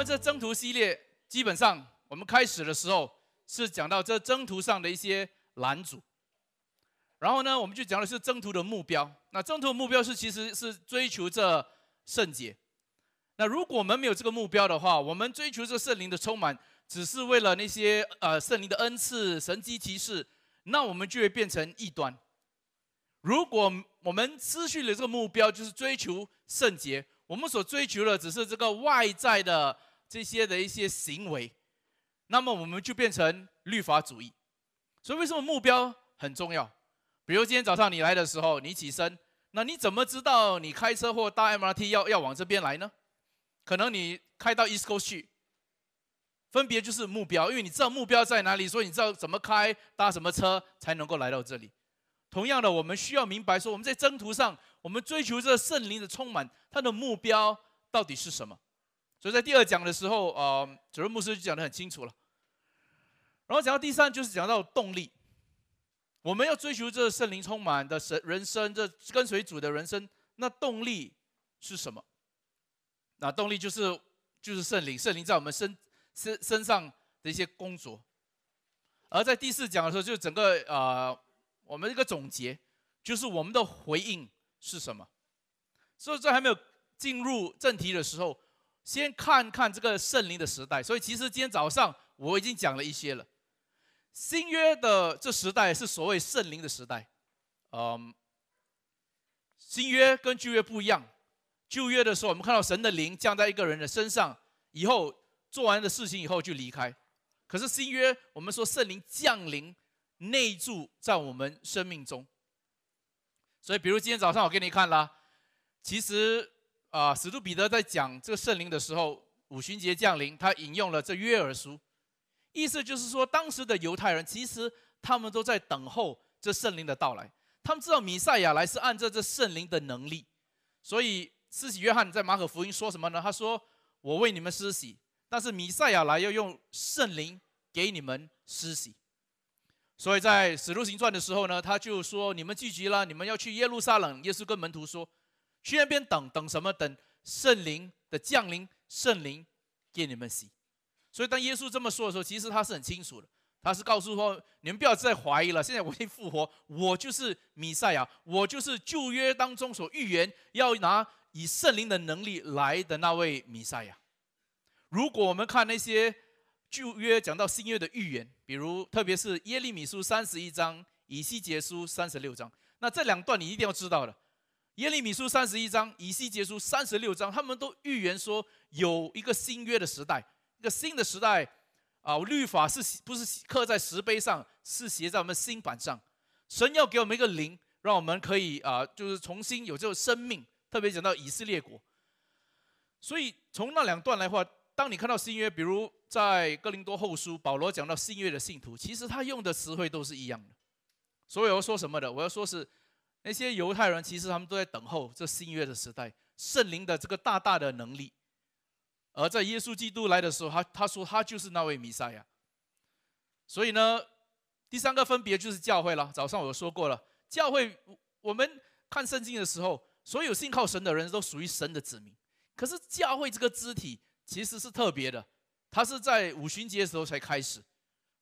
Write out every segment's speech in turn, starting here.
我们这征途系列，基本上我们开始的时候是讲到这征途上的一些拦阻，然后呢，我们就讲的是征途的目标。那征途的目标是其实是追求这圣洁。那如果我们没有这个目标的话，我们追求这圣灵的充满，只是为了那些呃圣灵的恩赐、神机骑士，那我们就会变成异端。如果我们失去了这个目标，就是追求圣洁。我们所追求的只是这个外在的这些的一些行为，那么我们就变成律法主义。所以为什么目标很重要？比如今天早上你来的时候，你起身，那你怎么知道你开车或搭 MRT 要要往这边来呢？可能你开到 East Coast 去，分别就是目标，因为你知道目标在哪里，所以你知道怎么开搭什么车才能够来到这里。同样的，我们需要明白说，我们在征途上，我们追求这圣灵的充满，它的目标到底是什么？所以在第二讲的时候，呃，主任牧师就讲得很清楚了。然后讲到第三，就是讲到动力，我们要追求这圣灵充满的神人生，这跟随主的人生，那动力是什么？那动力就是就是圣灵，圣灵在我们身身身上的一些工作。而在第四讲的时候，就整个呃。我们一个总结，就是我们的回应是什么？所以在还没有进入正题的时候，先看看这个圣灵的时代。所以其实今天早上我已经讲了一些了。新约的这时代是所谓圣灵的时代。嗯，新约跟旧约不一样。旧约的时候，我们看到神的灵降在一个人的身上，以后做完的事情以后就离开。可是新约，我们说圣灵降临。内住在我们生命中，所以比如今天早上我给你看了，其实啊，使徒彼得在讲这个圣灵的时候，五旬节降临，他引用了这约珥书，意思就是说，当时的犹太人其实他们都在等候这圣灵的到来，他们知道弥赛亚来是按照这圣灵的能力，所以施洗约翰在马可福音说什么呢？他说：“我为你们施洗，但是弥赛亚来要用圣灵给你们施洗。”所以在使徒行传的时候呢，他就说：“你们聚集了，你们要去耶路撒冷。”耶稣跟门徒说：“去那边等等什么？等圣灵的降临，圣灵给你们洗。”所以当耶稣这么说的时候，其实他是很清楚的，他是告诉说：“你们不要再怀疑了，现在我已经复活，我就是弥赛亚，我就是旧约当中所预言要拿以圣灵的能力来的那位弥赛亚。”如果我们看那些。旧约讲到新约的预言，比如特别是耶利米书三十一章、以西结书三十六章，那这两段你一定要知道的。耶利米书三十一章、以西结书三十六章，他们都预言说有一个新约的时代，一个新的时代啊，律法是不是刻在石碑上，是写在我们心板上。神要给我们一个灵，让我们可以啊，就是重新有这个生命。特别讲到以色列国，所以从那两段来话。当你看到新约，比如在哥林多后书，保罗讲到新约的信徒，其实他用的词汇都是一样的。所以我要说什么的？我要说是那些犹太人，其实他们都在等候这新约的时代，圣灵的这个大大的能力。而在耶稣基督来的时候，他他说他就是那位弥赛亚。所以呢，第三个分别就是教会了。早上我说过了，教会我们看圣经的时候，所有信靠神的人都属于神的子民。可是教会这个肢体。其实是特别的，它是在五旬节的时候才开始，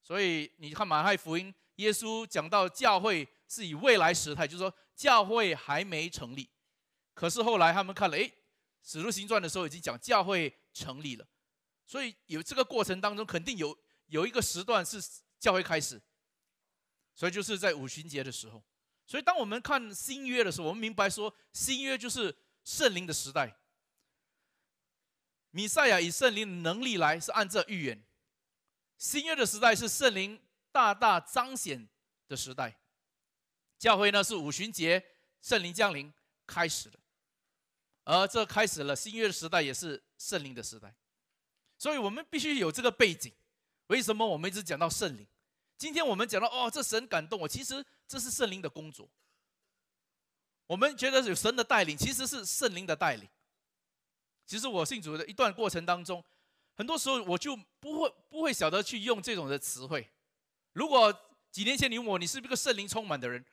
所以你看马太福音，耶稣讲到教会是以未来时态，就是说教会还没成立，可是后来他们看了，哎，使徒行传的时候已经讲教会成立了，所以有这个过程当中肯定有有一个时段是教会开始，所以就是在五旬节的时候，所以当我们看新约的时候，我们明白说新约就是圣灵的时代。米赛亚以圣灵的能力来，是按这预言。新约的时代是圣灵大大彰显的时代。教会呢是五旬节圣灵降临开始的，而这开始了新约的时代，也是圣灵的时代。所以我们必须有这个背景。为什么我们一直讲到圣灵？今天我们讲到哦，这神感动我，其实这是圣灵的工作。我们觉得有神的带领，其实是圣灵的带领。其实我信主的一段过程当中，很多时候我就不会不会晓得去用这种的词汇。如果几年前你问我你是不是个圣灵充满的人，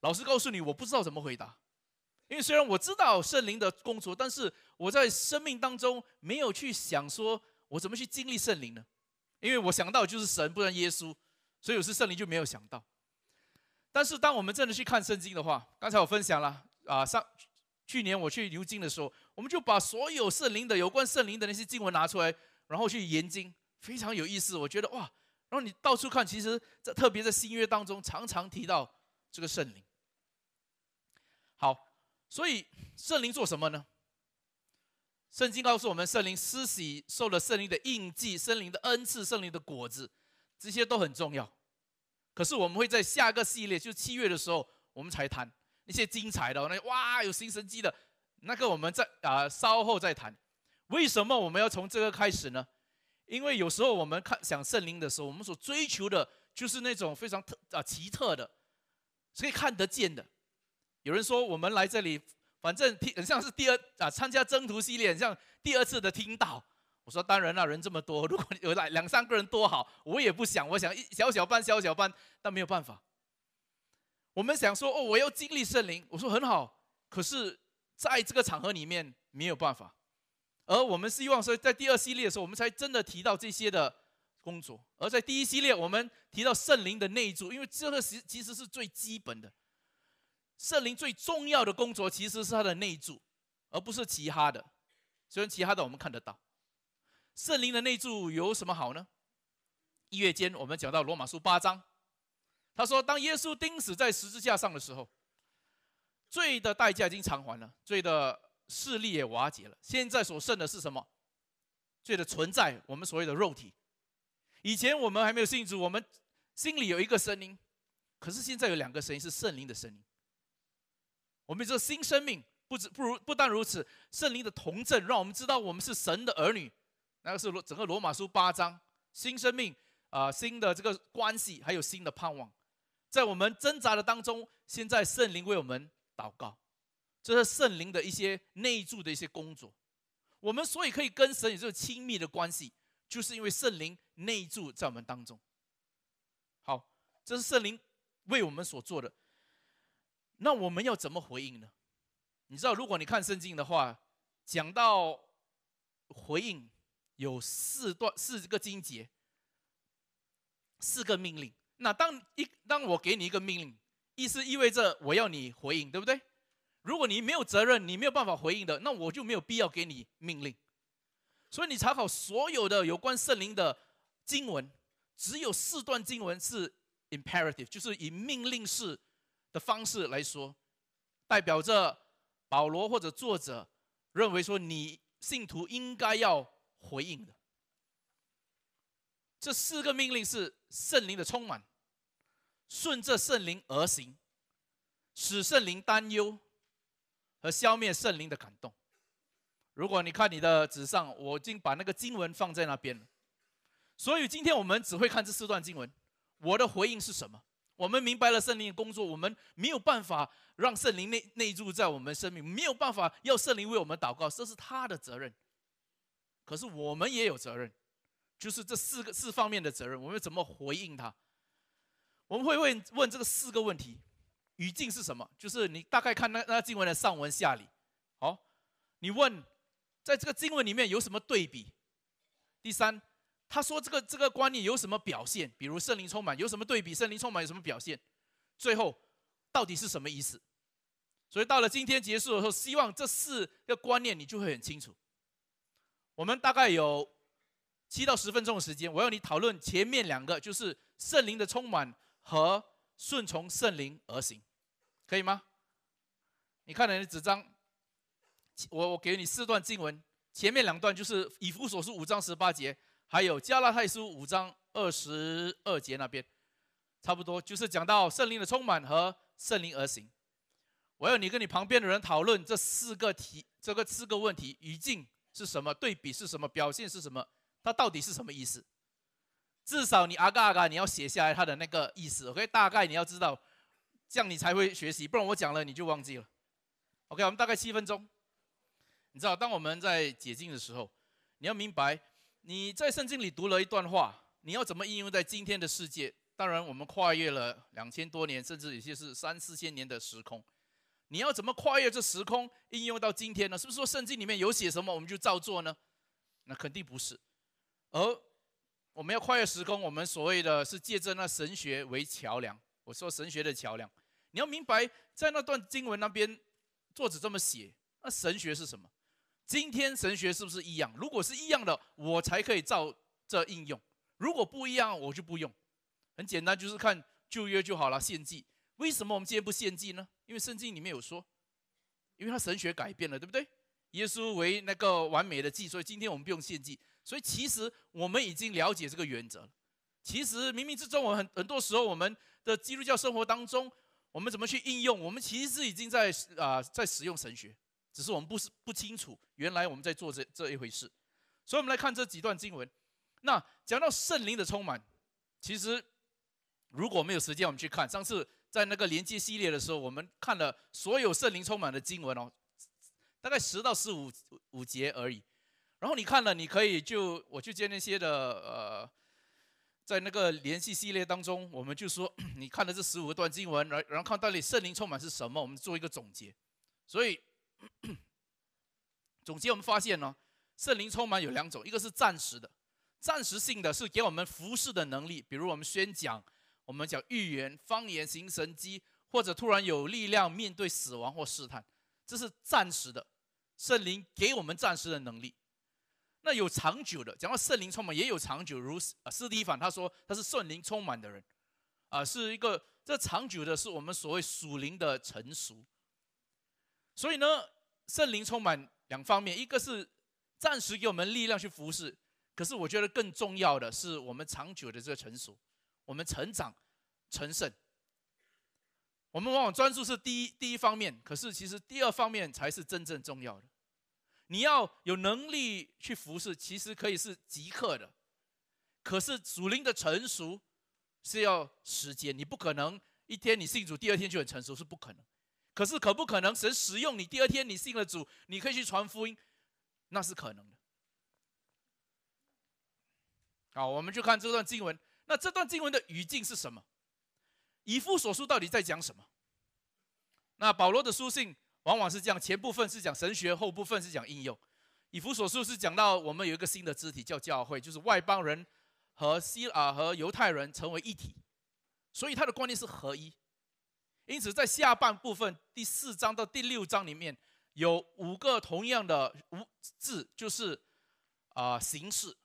老实告诉你，我不知道怎么回答。因为虽然我知道圣灵的工作，但是我在生命当中没有去想说我怎么去经历圣灵呢？因为我想到就是神，不然耶稣，所以有时圣灵就没有想到。但是当我们真的去看圣经的话，刚才我分享了啊，上去年我去牛津的时候，我们就把所有圣灵的有关圣灵的那些经文拿出来，然后去研经，非常有意思。我觉得哇，然后你到处看，其实在特别在新约当中，常常提到这个圣灵。好，所以圣灵做什么呢？圣经告诉我们，圣灵施洗受了圣灵的印记、圣灵的恩赐、圣灵的果子，这些都很重要。可是我们会在下个系列，就七月的时候，我们才谈那些精彩的，那哇有新神机的，那个我们在啊稍后再谈。为什么我们要从这个开始呢？因为有时候我们看想圣灵的时候，我们所追求的就是那种非常特啊奇特的，可以看得见的。有人说我们来这里。反正听很像是第二啊，参加征途系列，很像第二次的听到。我说当然了，人这么多，如果有来两三个人多好，我也不想，我想一小小班小小班，但没有办法。我们想说哦，我要经历圣灵，我说很好，可是在这个场合里面没有办法。而我们希望说，在第二系列的时候，我们才真的提到这些的工作。而在第一系列，我们提到圣灵的内住，因为这个其其实是最基本的。圣灵最重要的工作其实是他的内住，而不是其他的。虽然其他的我们看得到，圣灵的内住有什么好呢？一月间我们讲到罗马书八章，他说：当耶稣钉死在十字架上的时候，罪的代价已经偿还了，罪的势力也瓦解了。现在所剩的是什么？罪的存在，我们所谓的肉体。以前我们还没有信主，我们心里有一个声音，可是现在有两个声音，是圣灵的声音。我们这新生命不止不如不但如此，圣灵的同证让我们知道我们是神的儿女。那个是罗整个罗马书八章新生命啊，新的这个关系，还有新的盼望，在我们挣扎的当中，现在圣灵为我们祷告，这是圣灵的一些内住的一些工作。我们所以可以跟神有这个亲密的关系，就是因为圣灵内住在我们当中。好，这是圣灵为我们所做的。那我们要怎么回应呢？你知道，如果你看圣经的话，讲到回应有四段四个经节，四个命令。那当一当我给你一个命令，意思意味着我要你回应，对不对？如果你没有责任，你没有办法回应的，那我就没有必要给你命令。所以你查考所有的有关圣灵的经文，只有四段经文是 imperative，就是以命令式。的方式来说，代表着保罗或者作者认为说，你信徒应该要回应的。这四个命令是圣灵的充满，顺着圣灵而行，使圣灵担忧和消灭圣灵的感动。如果你看你的纸上，我已经把那个经文放在那边了。所以今天我们只会看这四段经文，我的回应是什么？我们明白了圣灵的工作，我们没有办法让圣灵内内住在我们生命，没有办法要圣灵为我们祷告，这是他的责任。可是我们也有责任，就是这四个四方面的责任，我们怎么回应他？我们会问问这个四个问题：语境是什么？就是你大概看那那经文的上文下理。好，你问在这个经文里面有什么对比？第三。他说：“这个这个观念有什么表现？比如圣灵充满有什么对比？圣灵充满有什么表现？最后到底是什么意思？所以到了今天结束的时候，希望这四个观念你就会很清楚。我们大概有七到十分钟的时间，我要你讨论前面两个，就是圣灵的充满和顺从圣灵而行，可以吗？你看你的纸张，我我给你四段经文，前面两段就是以弗所书五章十八节。”还有加拉太书五章二十二节那边，差不多就是讲到圣灵的充满和圣灵而行。我要你跟你旁边的人讨论这四个题，这个四个问题语境是什么，对比是什么，表现是什么，它到底是什么意思？至少你阿嘎阿嘎你要写下来它的那个意思，OK？大概你要知道，这样你才会学习，不然我讲了你就忘记了。OK？我们大概七分钟。你知道，当我们在解禁的时候，你要明白。你在圣经里读了一段话，你要怎么应用在今天的世界？当然，我们跨越了两千多年，甚至有些是三四千年的时空。你要怎么跨越这时空，应用到今天呢？是不是说圣经里面有写什么，我们就照做呢？那肯定不是。而我们要跨越时空，我们所谓的是借着那神学为桥梁。我说神学的桥梁，你要明白，在那段经文那边，作者这么写，那神学是什么？今天神学是不是一样？如果是一样的，我才可以照这应用；如果不一样，我就不用。很简单，就是看旧约就好了。献祭，为什么我们今天不献祭呢？因为圣经里面有说，因为他神学改变了，对不对？耶稣为那个完美的祭，所以今天我们不用献祭。所以其实我们已经了解这个原则。其实冥冥之中，我们很很多时候我们的基督教生活当中，我们怎么去应用？我们其实已经在啊在使用神学。只是我们不是不清楚，原来我们在做这这一回事，所以我们来看这几段经文。那讲到圣灵的充满，其实如果没有时间，我们去看上次在那个连接系列的时候，我们看了所有圣灵充满的经文哦，大概十到十五五节而已。然后你看了，你可以就我就接那些的呃，在那个联系系列当中，我们就说你看了这十五段经文，然然后看到底圣灵充满是什么，我们做一个总结。所以。总结，我们发现呢，圣灵充满有两种，一个是暂时的，暂时性的是给我们服侍的能力，比如我们宣讲，我们讲预言、方言、行神迹，或者突然有力量面对死亡或试探，这是暂时的，圣灵给我们暂时的能力。那有长久的，讲到圣灵充满也有长久，如斯蒂凡他说他是圣灵充满的人，啊，是一个这长久的，是我们所谓属灵的成熟。所以呢，圣灵充满两方面，一个是暂时给我们力量去服侍，可是我觉得更重要的是我们长久的这个成熟，我们成长成圣。我们往往专注是第一第一方面，可是其实第二方面才是真正重要的。你要有能力去服侍，其实可以是即刻的，可是主灵的成熟是要时间，你不可能一天你信主，第二天就很成熟，是不可能。可是可不可能神使用你？第二天你信了主，你可以去传福音，那是可能的。好，我们就看这段经文。那这段经文的语境是什么？以父所书到底在讲什么？那保罗的书信往往是这样：前部分是讲神学，后部分是讲应用。以弗所书是讲到我们有一个新的肢体叫教会，就是外邦人和希啊和犹太人成为一体，所以他的观念是合一。因此，在下半部分第四章到第六章里面，有五个同样的五字，就是啊形式。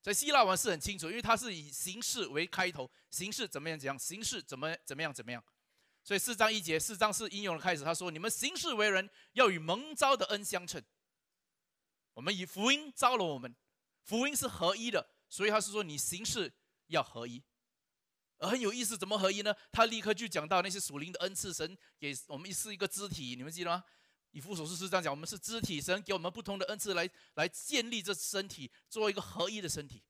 在希腊文是很清楚，因为它是以形式为开头，形式怎么样怎样，形式怎么怎么样怎么样。所以四章一节，四章是应用的开始。他说：“你们行事为人，要与蒙召的恩相称。”我们以福音招了我们，福音是合一的，所以他是说你行事要合一。而很有意思，怎么合一呢？他立刻就讲到那些属灵的恩赐，神给我们是一个肢体，你们记得吗？以父所书是这样讲，我们是肢体，神给我们不同的恩赐来来建立这身体，做一个合一的身体。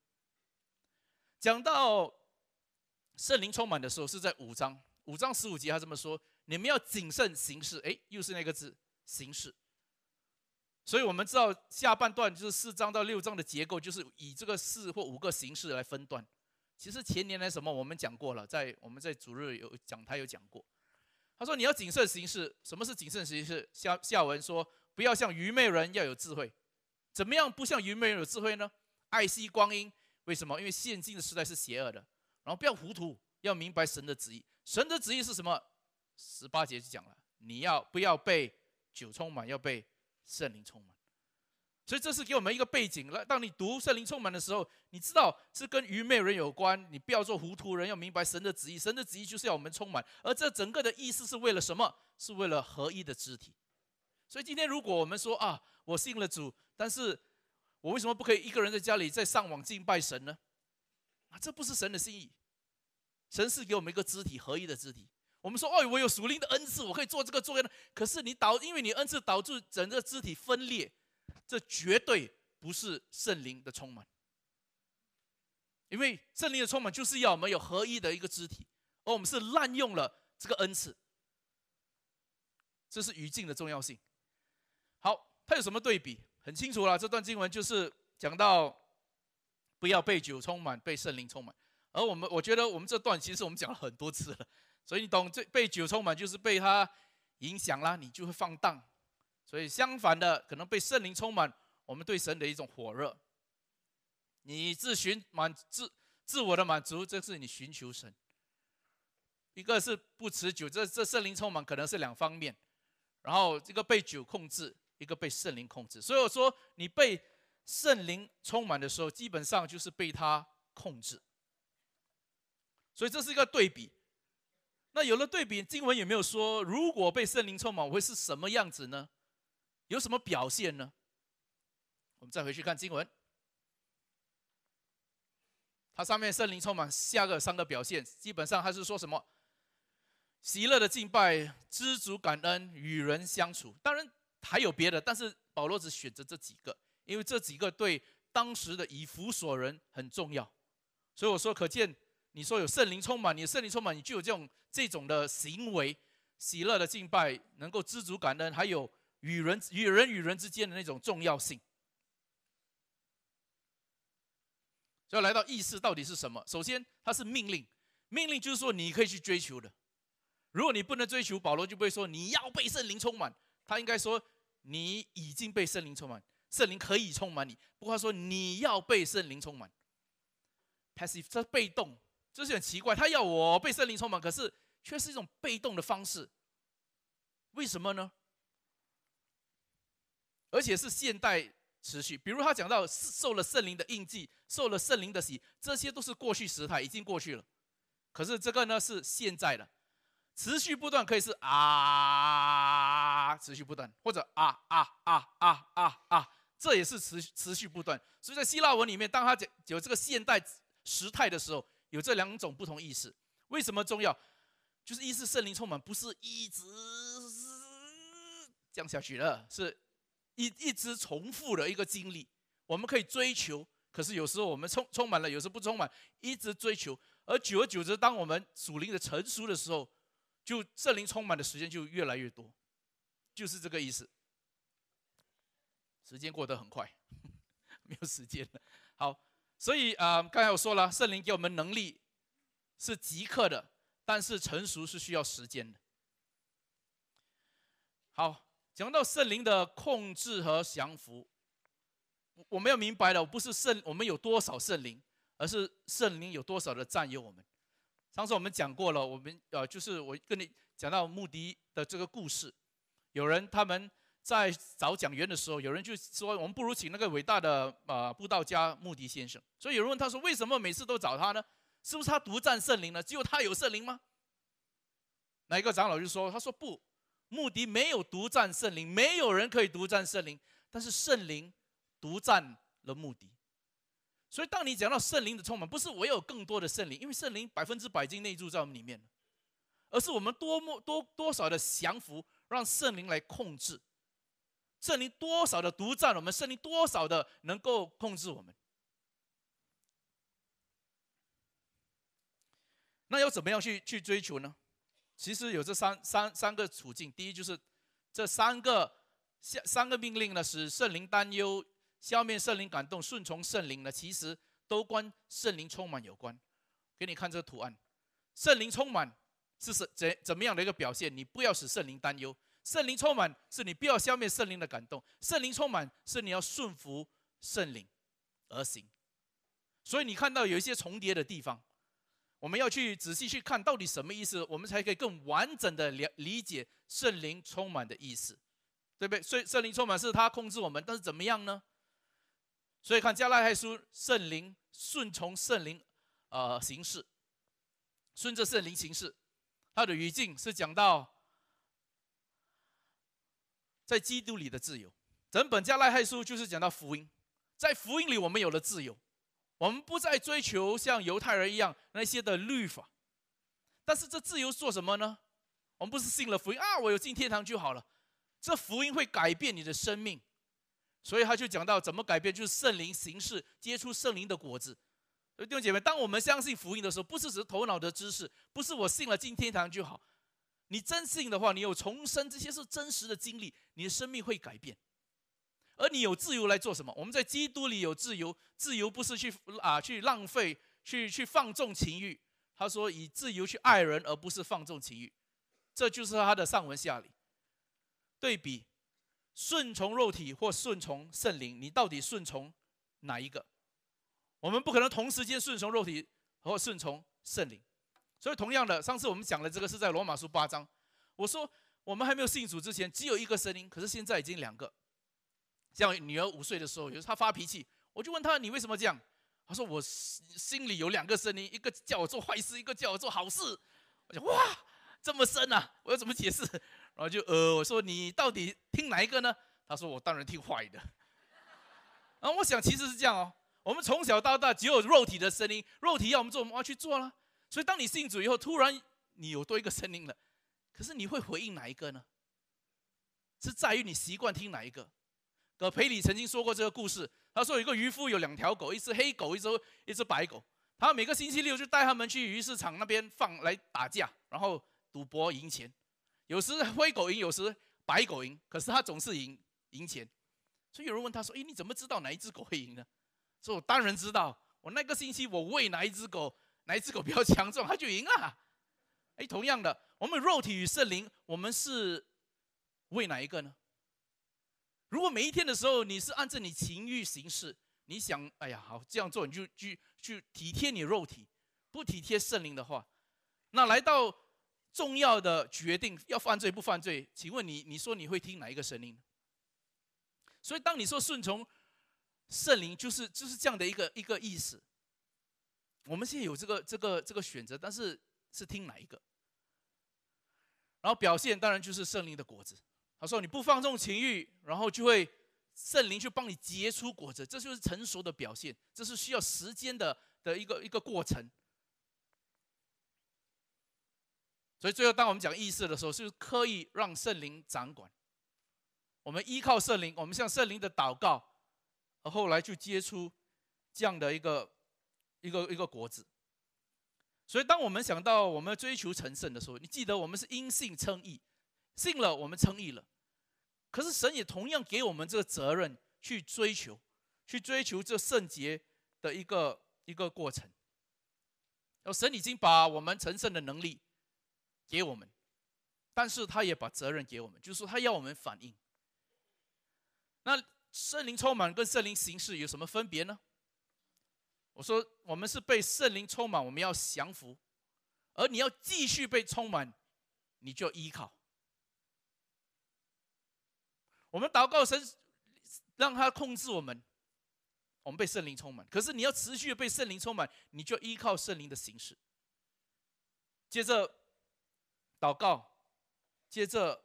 讲到圣灵充满的时候，是在五章五章十五节，他这么说：你们要谨慎行事。哎，又是那个字，行事。所以我们知道下半段就是四章到六章的结构，就是以这个四或五个形式来分段。其实前年来什么我们讲过了，在我们在主日有讲，他有讲过。他说你要谨慎行事。什么是谨慎行事？下下文说不要像愚昧人，要有智慧。怎么样不像愚昧人有智慧呢？爱惜光阴。为什么？因为现今的时代是邪恶的。然后不要糊涂，要明白神的旨意。神的旨意是什么？十八节就讲了，你要不要被酒充满，要被圣灵充满。所以这是给我们一个背景了。当你读圣灵充满的时候，你知道是跟愚昧人有关。你不要做糊涂人，要明白神的旨意。神的旨意就是要我们充满，而这整个的意思是为了什么？是为了合一的肢体。所以今天如果我们说啊，我信了主，但是我为什么不可以一个人在家里在上网敬拜神呢？啊，这不是神的心意。神是给我们一个肢体合一的肢体。我们说哦，我有属灵的恩赐，我可以做这个做那可是你导，因为你恩赐导致整个肢体分裂。这绝对不是圣灵的充满，因为圣灵的充满就是要我们有合一的一个肢体，而我们是滥用了这个恩赐，这是语境的重要性。好，它有什么对比？很清楚了，这段经文就是讲到不要被酒充满，被圣灵充满。而我们我觉得我们这段其实我们讲了很多次了，所以你懂这被酒充满就是被它影响啦，你就会放荡。所以相反的，可能被圣灵充满，我们对神的一种火热。你自寻满自自我的满足，这是你寻求神。一个是不持久，这这圣灵充满可能是两方面，然后这个被酒控制，一个被圣灵控制。所以我说，你被圣灵充满的时候，基本上就是被他控制。所以这是一个对比。那有了对比，经文有没有说，如果被圣灵充满，会是什么样子呢？有什么表现呢？我们再回去看经文，它上面圣灵充满下个三个表现，基本上它是说什么？喜乐的敬拜，知足感恩，与人相处。当然还有别的，但是保罗只选择这几个，因为这几个对当时的以弗所人很重要。所以我说，可见你说有圣灵充满，你圣灵充满，你就有这种这种的行为，喜乐的敬拜，能够知足感恩，还有与人与人与人之间的那种重要性。所以来到意识到底是什么？首先，它是命令，命令就是说你可以去追求的。如果你不能追求，保罗就不会说你要被圣灵充满，他应该说你已经被圣灵充满，圣灵可以充满你。不过他说你要被圣灵充满，passive 这被动，这是很奇怪。他要我被圣灵充满，可是却是一种被动的方式，为什么呢？而且是现代持续，比如他讲到受了圣灵的印记，受了圣灵的洗，这些都是过去时态，已经过去了。可是这个呢是现在的。持续不断可以是啊，持续不断，或者啊啊啊啊啊啊，这也是持持续不断。所以在希腊文里面，当他讲有这个现代时态的时候，有这两种不同意思。为什么重要？就是意思圣灵充满，不是一直降下去了，是一一直重复的一个经历。我们可以追求，可是有时候我们充充满了，有时候不充满，一直追求，而久而久之，当我们属灵的成熟的时候。就圣灵充满的时间就越来越多，就是这个意思。时间过得很快，没有时间了。好，所以啊，刚才我说了，圣灵给我们能力是即刻的，但是成熟是需要时间的。好，讲到圣灵的控制和降服，我们要明白的不是圣我们有多少圣灵，而是圣灵有多少的占有我们。上次我们讲过了，我们呃，就是我跟你讲到穆迪的这个故事，有人他们在找讲员的时候，有人就说我们不如请那个伟大的呃布道家穆迪先生。所以有人问他说，为什么每次都找他呢？是不是他独占圣灵呢？只有他有圣灵吗？哪一个长老就说，他说不，穆迪没有独占圣灵，没有人可以独占圣灵，但是圣灵独占了穆迪。所以，当你讲到圣灵的充满，不是我有更多的圣灵，因为圣灵百分之百已经内住在我们里面而是我们多么多多少的降服，让圣灵来控制，圣灵多少的独占我们，圣灵多少的能够控制我们。那要怎么样去去追求呢？其实有这三三三个处境，第一就是这三个三三个命令呢，使圣灵担忧。消灭圣灵感动，顺从圣灵呢？其实都关圣灵充满有关。给你看这个图案，圣灵充满是什怎怎么样的一个表现？你不要使圣灵担忧。圣灵充满是你不要消灭圣灵的感动。圣灵充满是你要顺服圣灵而行。所以你看到有一些重叠的地方，我们要去仔细去看到底什么意思，我们才可以更完整的了理解圣灵充满的意思，对不对？所以圣灵充满是他控制我们，但是怎么样呢？所以看加拉太书，圣灵顺从圣灵，呃，行事，顺着圣灵行事，它的语境是讲到在基督里的自由。整本加拉太书就是讲到福音，在福音里我们有了自由，我们不再追求像犹太人一样那些的律法，但是这自由做什么呢？我们不是信了福音啊，我有进天堂就好了。这福音会改变你的生命。所以他就讲到怎么改变，就是圣灵行事，结出圣灵的果子。弟兄姐妹，当我们相信福音的时候，不是只是头脑的知识，不是我信了进天堂就好。你真信的话，你有重生，这些是真实的经历，你的生命会改变。而你有自由来做什么？我们在基督里有自由，自由不是去啊去浪费，去去放纵情欲。他说以自由去爱人，而不是放纵情欲。这就是他的上文下理对比。顺从肉体或顺从圣灵，你到底顺从哪一个？我们不可能同时间顺从肉体和顺从圣灵。所以同样的，上次我们讲的这个是在罗马书八章，我说我们还没有信主之前只有一个声音，可是现在已经两个。像女儿五岁的时候，有时她发脾气，我就问她你为什么这样？她说我心里有两个声音，一个叫我做坏事，一个叫我做好事。我就哇，这么深啊！我要怎么解释？然后就呃，我说你到底听哪一个呢？他说我当然听坏的。然后我想其实是这样哦，我们从小到大只有肉体的声音，肉体要我们做，我们要去做了。所以当你信主以后，突然你有多一个声音了，可是你会回应哪一个呢？是在于你习惯听哪一个。葛培里曾经说过这个故事，他说有一个渔夫有两条狗，一只黑狗，一只一只白狗。他每个星期六就带他们去鱼市场那边放来打架，然后赌博赢钱。有时灰狗赢，有时白狗赢，可是他总是赢赢钱。所以有人问他说：“诶，你怎么知道哪一只狗会赢呢？”说：“我当然知道，我那个星期我喂哪一只狗，哪一只狗比较强壮，它就赢了。”哎，同样的，我们肉体与圣灵，我们是喂哪一个呢？如果每一天的时候你是按照你情欲行事，你想，哎呀，好这样做，你就去去体贴你肉体，不体贴圣灵的话，那来到重要的决定要犯罪不犯罪，请问你，你说你会听哪一个声音？所以当你说顺从圣灵，就是就是这样的一个一个意思。我们现在有这个这个这个选择，但是是听哪一个？然后表现当然就是圣灵的果子。他说：“你不放纵情欲，然后就会圣灵去帮你结出果子，这就是成熟的表现。这是需要时间的的一个一个过程。所以最后，当我们讲意识的时候，是刻意让圣灵掌管。我们依靠圣灵，我们向圣灵的祷告，而后来就结出这样的一个一个一个果子。所以，当我们想到我们追求成圣的时候，你记得我们是因信称义。”信了，我们称义了。可是神也同样给我们这个责任，去追求，去追求这圣洁的一个一个过程。而神已经把我们成圣的能力给我们，但是他也把责任给我们，就是说他要我们反应。那圣灵充满跟圣灵行事有什么分别呢？我说，我们是被圣灵充满，我们要降服；而你要继续被充满，你就依靠。我们祷告神，让他控制我们，我们被圣灵充满。可是你要持续被圣灵充满，你就依靠圣灵的形式。接着祷告，接着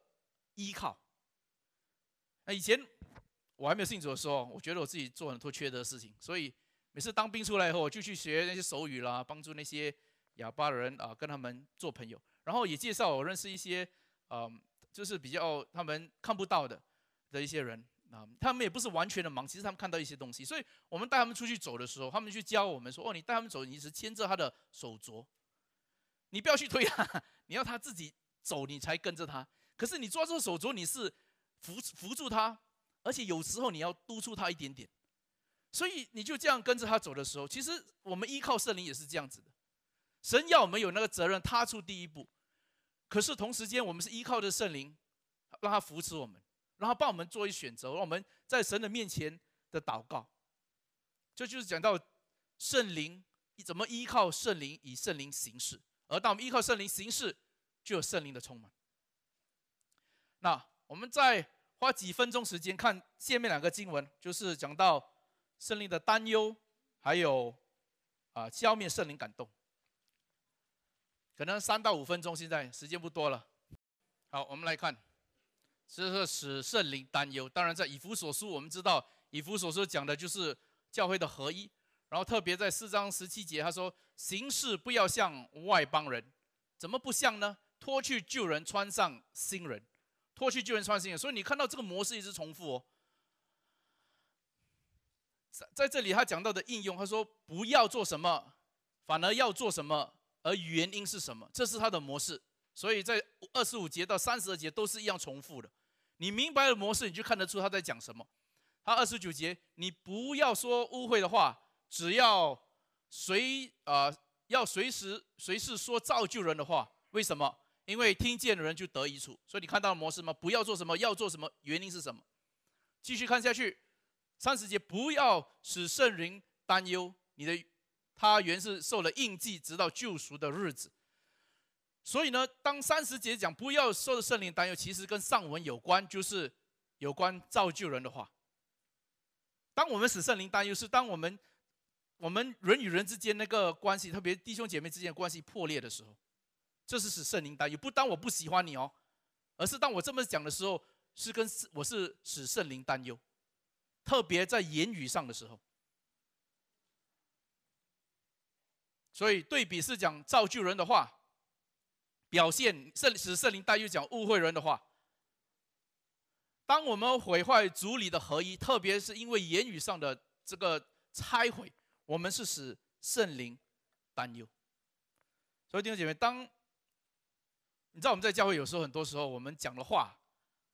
依靠。那以前我还没有信主的时候，我觉得我自己做很多缺德的事情，所以每次当兵出来以后，我就去学那些手语啦，帮助那些哑巴人啊，跟他们做朋友，然后也介绍我认识一些，嗯，就是比较他们看不到的。的一些人啊，他们也不是完全的盲，其实他们看到一些东西，所以我们带他们出去走的时候，他们去教我们说：“哦，你带他们走，你只牵着他的手镯，你不要去推他，你要他自己走，你才跟着他。可是你抓住手镯，你是扶扶住他，而且有时候你要督促他一点点。所以你就这样跟着他走的时候，其实我们依靠圣灵也是这样子的。神要我们有那个责任踏出第一步，可是同时间我们是依靠着圣灵，让他扶持我们。”然后帮我们做一选择，让我们在神的面前的祷告，这就是讲到圣灵怎么依靠圣灵，以圣灵行事。而当我们依靠圣灵行事，就有圣灵的充满。那我们再花几分钟时间看下面两个经文，就是讲到圣灵的担忧，还有啊消灭圣灵感动。可能三到五分钟，现在时间不多了。好，我们来看。这是使圣灵担忧。当然，在以弗所书，我们知道以弗所书讲的就是教会的合一。然后特别在四章十七节，他说：“行事不要像外邦人，怎么不像呢？脱去旧人，穿上新人。脱去旧人，穿新人。所以你看到这个模式一直重复哦。在在这里他讲到的应用，他说不要做什么，反而要做什么，而原因是什么？这是他的模式。”所以在二十五节到三十二节都是一样重复的。你明白了模式，你就看得出他在讲什么。他二十九节，你不要说污秽的话，只要随啊要随时随时说造就人的话。为什么？因为听见的人就得益处。所以你看到了模式吗？不要做什么，要做什么，原因是什么？继续看下去，三十节，不要使圣灵担忧，你的他原是受了印记，直到救赎的日子。所以呢，当三十节讲不要受圣灵担忧，其实跟上文有关，就是有关造就人的话。当我们使圣灵担忧，是当我们我们人与人之间那个关系，特别弟兄姐妹之间关系破裂的时候，这是使圣灵担忧。不当我不喜欢你哦，而是当我这么讲的时候，是跟我是使圣灵担忧，特别在言语上的时候。所以对比是讲造就人的话。表现圣使圣灵带又讲误会人的话。当我们毁坏主里的合一，特别是因为言语上的这个拆毁，我们是使圣灵担忧。所以弟兄姐妹，当你知道我们在教会有时候很多时候我们讲的话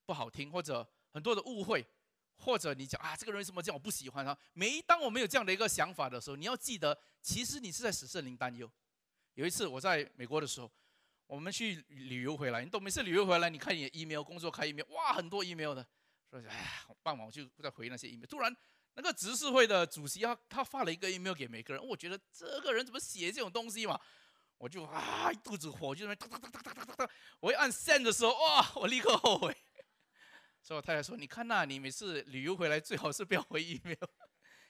不好听，或者很多的误会，或者你讲啊这个人什么这样我不喜欢他。每当我们有这样的一个想法的时候，你要记得，其实你是在使圣灵担忧。有一次我在美国的时候。我们去旅游回来，你都每次旅游回来，你看你的 email，工作开 email，哇，很多 email 的，说哎呀，傍晚我就在回那些 email。突然，那个执事会的主席他他发了一个 email 给每个人，我觉得这个人怎么写这种东西嘛？我就啊，一肚子火，就在那边哒哒哒哒哒哒哒。我一按 send 的时候，哇，我立刻后悔。所以我太太说，你看呐，你每次旅游回来最好是不要回 email，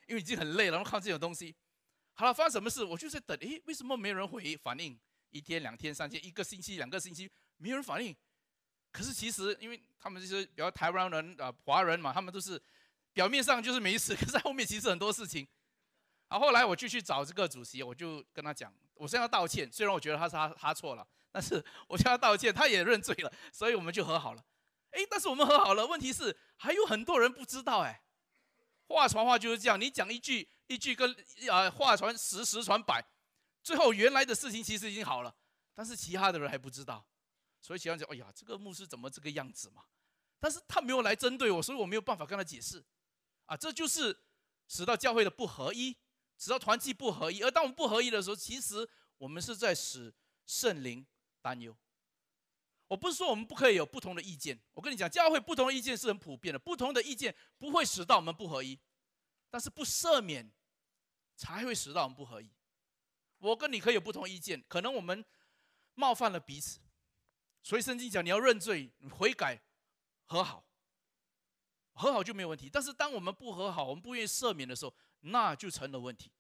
因为已经很累了，然后看这种东西。好了，发生什么事？我就在等，诶，为什么没有人回反应？一天、两天、三天，一个星期、两个星期，没有人反应。可是其实，因为他们就是比较台湾人啊，华人嘛，他们都是表面上就是没事，可是后面其实很多事情。然后来我就去找这个主席，我就跟他讲，我向他道歉。虽然我觉得他是他他错了，但是我向他道歉，他也认罪了，所以我们就和好了。哎，但是我们和好了，问题是还有很多人不知道哎。话传话就是这样，你讲一句一句，跟啊话传十十传百。最后，原来的事情其实已经好了，但是其他的人还不知道，所以其他人讲：“哎呀，这个牧师怎么这个样子嘛？”但是他没有来针对我，所以我没有办法跟他解释。啊，这就是使到教会的不合一，使到团契不合一。而当我们不合一的时候，其实我们是在使圣灵担忧。我不是说我们不可以有不同的意见，我跟你讲，教会不同的意见是很普遍的，不同的意见不会使到我们不合一，但是不赦免才会使到我们不合一。我跟你可以有不同意见，可能我们冒犯了彼此，所以圣经讲你要认罪、悔改、和好，和好就没有问题。但是当我们不和好，我们不愿意赦免的时候，那就成了问题。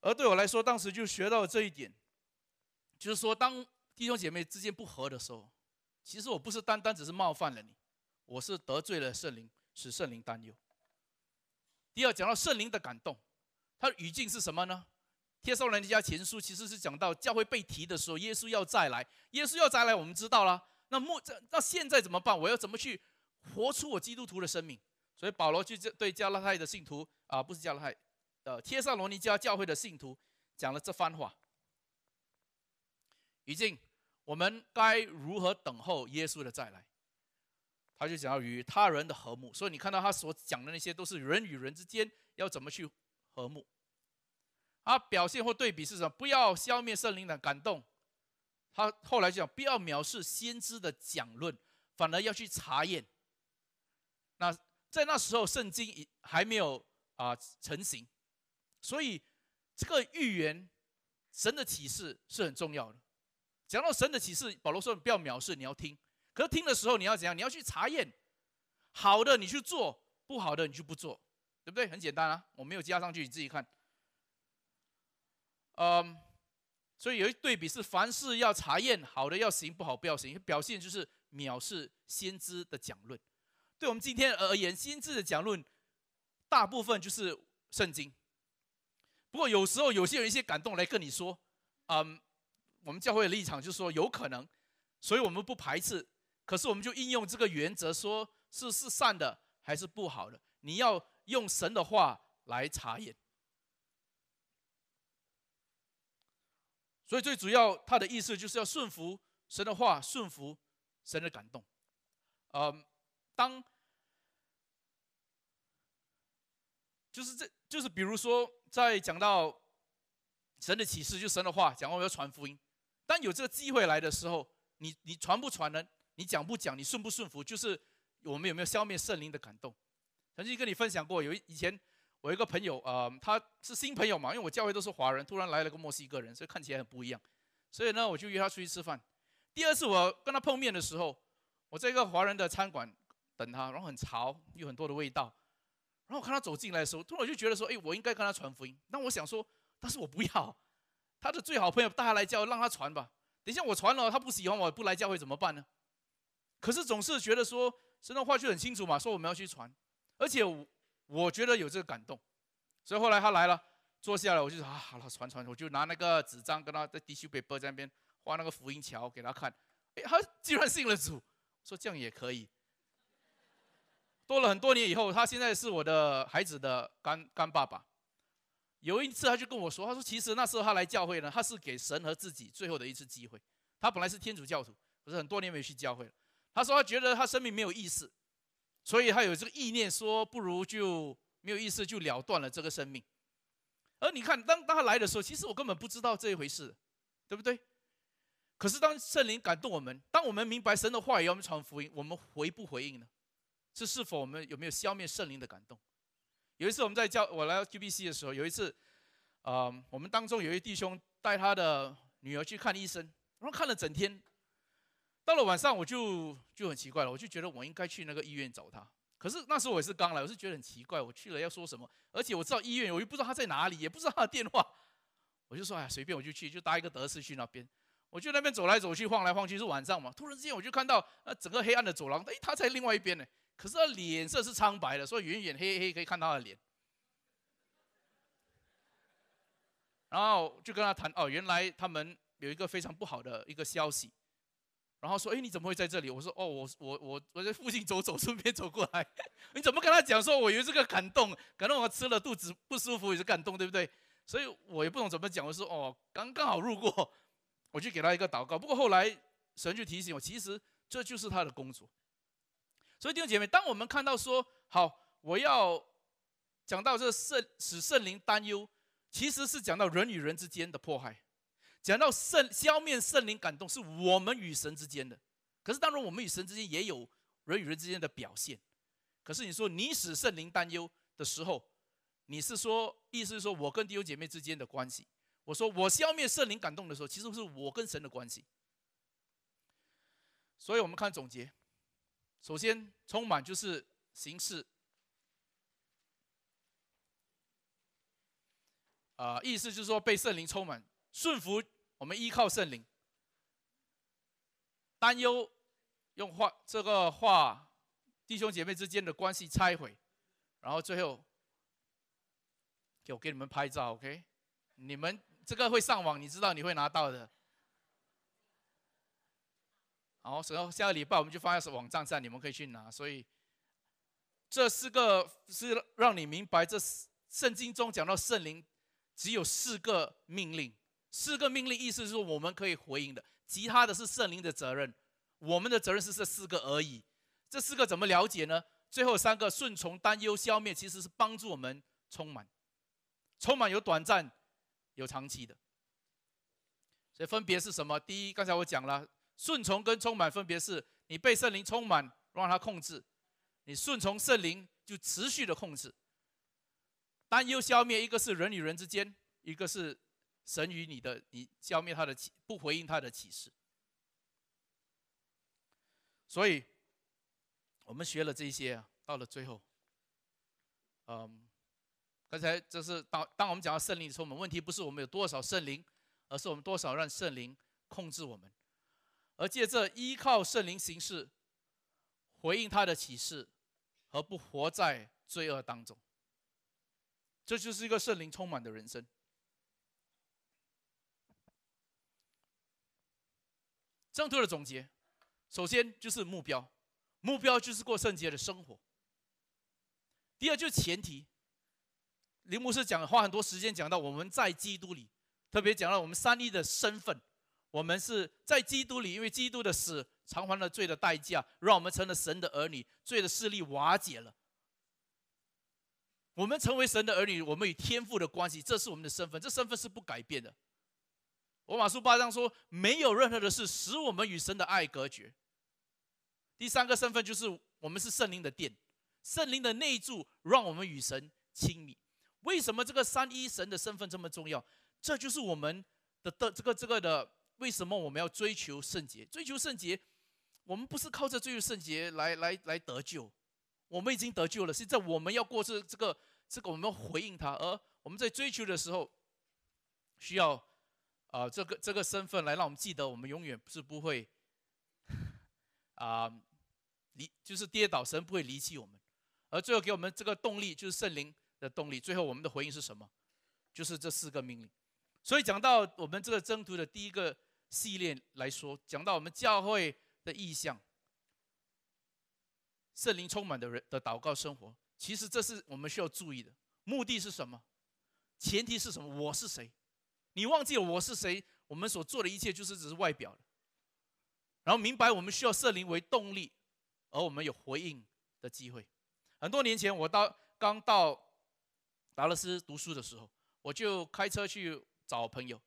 而对我来说，当时就学到这一点，就是说，当弟兄姐妹之间不和的时候，其实我不是单单只是冒犯了你，我是得罪了圣灵，使圣灵担忧。第二，讲到圣灵的感动，它的语境是什么呢？帖撒罗尼迦前书其实是讲到教会被提的时候，耶稣要再来，耶稣要再来，我们知道了。那末这那现在怎么办？我要怎么去活出我基督徒的生命？所以保罗就对加拉太的信徒啊，不是加拉太，呃，帖撒罗尼迦教会的信徒讲了这番话。已经，我们该如何等候耶稣的再来？他就讲到与他人的和睦。所以你看到他所讲的那些，都是人与人之间要怎么去和睦。他表现或对比是什么？不要消灭圣灵的感动。他后来讲，不要藐视先知的讲论，反而要去查验。那在那时候，圣经已还没有啊成型，所以这个预言、神的启示是很重要的。讲到神的启示，保罗说：“不要藐视，你要听。可是听的时候，你要怎样？你要去查验，好的你去做，不好的你就不做，对不对？很简单啊，我没有加上去，你自己看。”嗯，所以有一对比是，凡事要查验，好的要行，不好不要行。表现就是藐视先知的讲论。对我们今天而言，先知的讲论大部分就是圣经。不过有时候有些人一些感动来跟你说，嗯，我们教会的立场就是说有可能，所以我们不排斥。可是我们就应用这个原则，说是是善的还是不好的，你要用神的话来查验。所以最主要，他的意思就是要顺服神的话，顺服神的感动。嗯，当就是这就是比如说，在讲到神的启示，就神的话，讲完我要传福音。当有这个机会来的时候，你你传不传呢？你讲不讲？你顺不顺服？就是我们有没有消灭圣灵的感动？曾经跟你分享过，有以前我一个朋友，呃，他是新朋友嘛，因为我教会都是华人，突然来了个墨西哥人，所以看起来很不一样。所以呢，我就约他出去吃饭。第二次我跟他碰面的时候，我在一个华人的餐馆等他，然后很潮，有很多的味道。然后我看他走进来的时候，突然我就觉得说，哎，我应该跟他传福音。那我想说，但是我不要，他的最好朋友带他来教，让他传吧。等一下我传了，他不喜欢我，不来教会怎么办呢？可是总是觉得说，神的话就很清楚嘛，说我们要去传，而且我我觉得有这个感动，所以后来他来了，坐下来，我就说啊，好了，传传，我就拿那个纸张跟他在 T 恤 paper 在那边画那个福音桥给他看，哎，他居然信了主，说这样也可以。多了很多年以后，他现在是我的孩子的干干爸爸。有一次他就跟我说，他说其实那时候他来教会呢，他是给神和自己最后的一次机会。他本来是天主教徒，可是很多年没去教会了。他说他觉得他生命没有意思，所以他有这个意念，说不如就没有意思，就了断了这个生命。而你看，当当他来的时候，其实我根本不知道这一回事，对不对？可是当圣灵感动我们，当我们明白神的话语要我们传福音，我们回不回应呢？这是否我们有没有消灭圣灵的感动？有一次我们在教我来到 QBC 的时候，有一次，呃，我们当中有一弟兄带他的女儿去看医生，然后看了整天。到了晚上，我就就很奇怪了，我就觉得我应该去那个医院找他。可是那时候我也是刚来，我是觉得很奇怪，我去了要说什么？而且我知道医院，我又不知道他在哪里，也不知道他的电话。我就说哎，随便我就去，就搭一个德士去那边。我就那边走来走去，晃来晃去，是晚上嘛。突然之间我就看到呃整个黑暗的走廊，哎，他在另外一边呢。可是他脸色是苍白的，所以远远黑黑可以看他的脸。然后就跟他谈哦，原来他们有一个非常不好的一个消息。然后说，哎，你怎么会在这里？我说，哦，我我我我在附近走走，顺便走过来。你怎么跟他讲说，我有这个感动，感动我吃了肚子不舒服也是感动，对不对？所以我也不懂怎么讲。我说，哦，刚刚好路过，我就给他一个祷告。不过后来神就提醒我，其实这就是他的工作。所以弟兄姐妹，当我们看到说，好，我要讲到这圣使圣灵担忧，其实是讲到人与人之间的迫害。讲到圣消灭圣灵感动，是我们与神之间的。可是当然，我们与神之间也有人与人之间的表现。可是你说你使圣灵担忧的时候，你是说意思是说我跟弟兄姐妹之间的关系？我说我消灭圣灵感动的时候，其实是我跟神的关系。所以我们看总结，首先充满就是形式，啊，意思就是说被圣灵充满。顺服，我们依靠圣灵；担忧，用话这个话，弟兄姐妹之间的关系拆毁，然后最后，给我给你们拍照，OK？你们这个会上网，你知道你会拿到的。好，然后下个礼拜我们就放在网站上，你们可以去拿。所以，这四个是让你明白，这圣经中讲到圣灵只有四个命令。四个命令，意思是说我们可以回应的，其他的是圣灵的责任，我们的责任是这四个而已。这四个怎么了解呢？最后三个顺从、担忧、消灭，其实是帮助我们充满。充满有短暂，有长期的。所以分别是什么？第一，刚才我讲了，顺从跟充满分别是你被圣灵充满，让它控制；你顺从圣灵，就持续的控制。担忧、消灭，一个是人与人之间，一个是。神与你的，你消灭他的启，不回应他的启示。所以，我们学了这些，到了最后，嗯，刚才这是当当我们讲到圣灵的时候，我们问题不是我们有多少圣灵，而是我们多少让圣灵控制我们，而借着依靠圣灵行事，回应他的启示，而不活在罪恶当中。这就是一个圣灵充满的人生。正途的总结，首先就是目标，目标就是过圣洁的生活。第二就是前提，林牧师讲花很多时间讲到我们在基督里，特别讲到我们三一的身份，我们是在基督里，因为基督的死偿还了罪的代价，让我们成了神的儿女，罪的势力瓦解了。我们成为神的儿女，我们与天父的关系，这是我们的身份，这身份是不改变的。罗马书八章说，没有任何的事使我们与神的爱隔绝。第三个身份就是我们是圣灵的殿，圣灵的内住让我们与神亲密。为什么这个三一神的身份这么重要？这就是我们的的这个这个的为什么我们要追求圣洁？追求圣洁，我们不是靠着追求圣洁来来来得救，我们已经得救了。现在我们要过这这个这个，我们要回应他，而我们在追求的时候，需要啊这个这个身份来让我们记得，我们永远是不会啊离就是跌倒，神不会离弃我们。而最后给我们这个动力，就是圣灵的动力。最后我们的回应是什么？就是这四个命令。所以讲到我们这个征途的第一个系列来说，讲到我们教会的意向，圣灵充满的人的祷告生活，其实这是我们需要注意的。目的是什么？前提是什么？我是谁？你忘记了我是谁？我们所做的一切就是只是外表的。然后明白我们需要圣灵为动力，而我们有回应的机会。很多年前，我到刚到达勒斯读书的时候，我就开车去找朋友，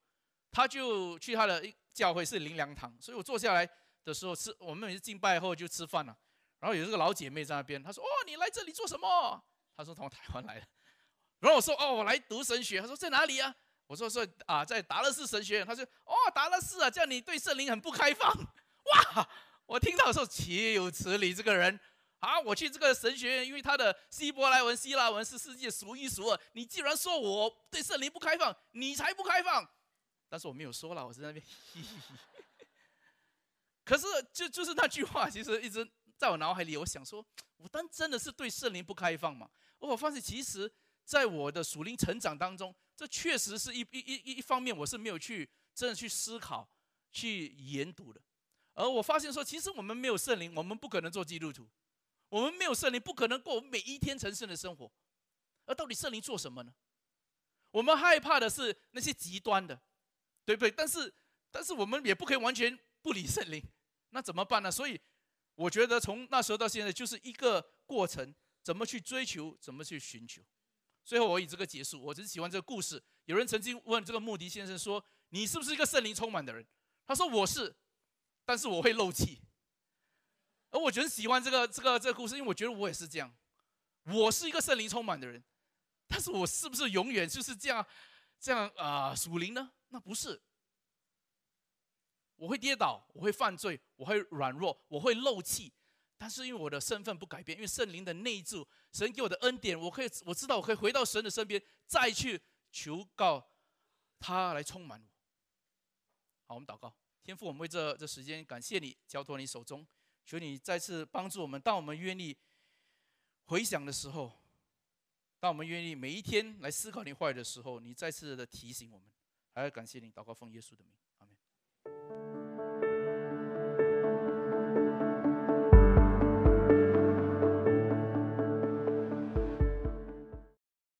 他就去他的教会是灵粮堂，所以我坐下来的时候吃，我们每次敬拜后就吃饭了。然后有这个老姐妹在那边，她说：“哦，你来这里做什么？”她说从台湾来的。然后我说：“哦，我来读神学。”她说：“在哪里啊？”我说：“说啊，在达勒斯神学院。”他说：“哦，达勒斯啊，叫你对圣灵很不开放。”哇！我听到的时候岂有此理，这个人。啊！我去这个神学院，因为他的希伯来文、希腊文是世界数一数二。你既然说我对圣灵不开放，你才不开放。但是我没有说了，我在那边。可是就就是那句话，其实一直在我脑海里。我想说，我当真的是对圣灵不开放吗？我发现，其实在我的属灵成长当中，这确实是一一一一方面，我是没有去真的去思考、去研读的。而我发现说，其实我们没有圣灵，我们不可能做基督徒。我们没有圣灵，不可能过每一天成圣的生活。而到底圣灵做什么呢？我们害怕的是那些极端的，对不对？但是，但是我们也不可以完全不理圣灵。那怎么办呢？所以，我觉得从那时候到现在，就是一个过程：怎么去追求，怎么去寻求。最后，我以这个结束。我只是喜欢这个故事。有人曾经问这个穆迪先生说：“你是不是一个圣灵充满的人？”他说：“我是，但是我会漏气。”而我很喜欢这个这个这个故事，因为我觉得我也是这样，我是一个圣灵充满的人，但是我是不是永远就是这样这样啊属灵呢？那不是，我会跌倒，我会犯罪，我会软弱，我会漏气，但是因为我的身份不改变，因为圣灵的内住，神给我的恩典，我可以我知道我可以回到神的身边，再去求告他来充满我。好，我们祷告，天父，我们为这这时间感谢你，交托你手中。求你再次帮助我们，当我们愿意回想的时候，当我们愿意每一天来思考你话语的时候，你再次的提醒我们，还要感谢你，祷告奉耶稣的名。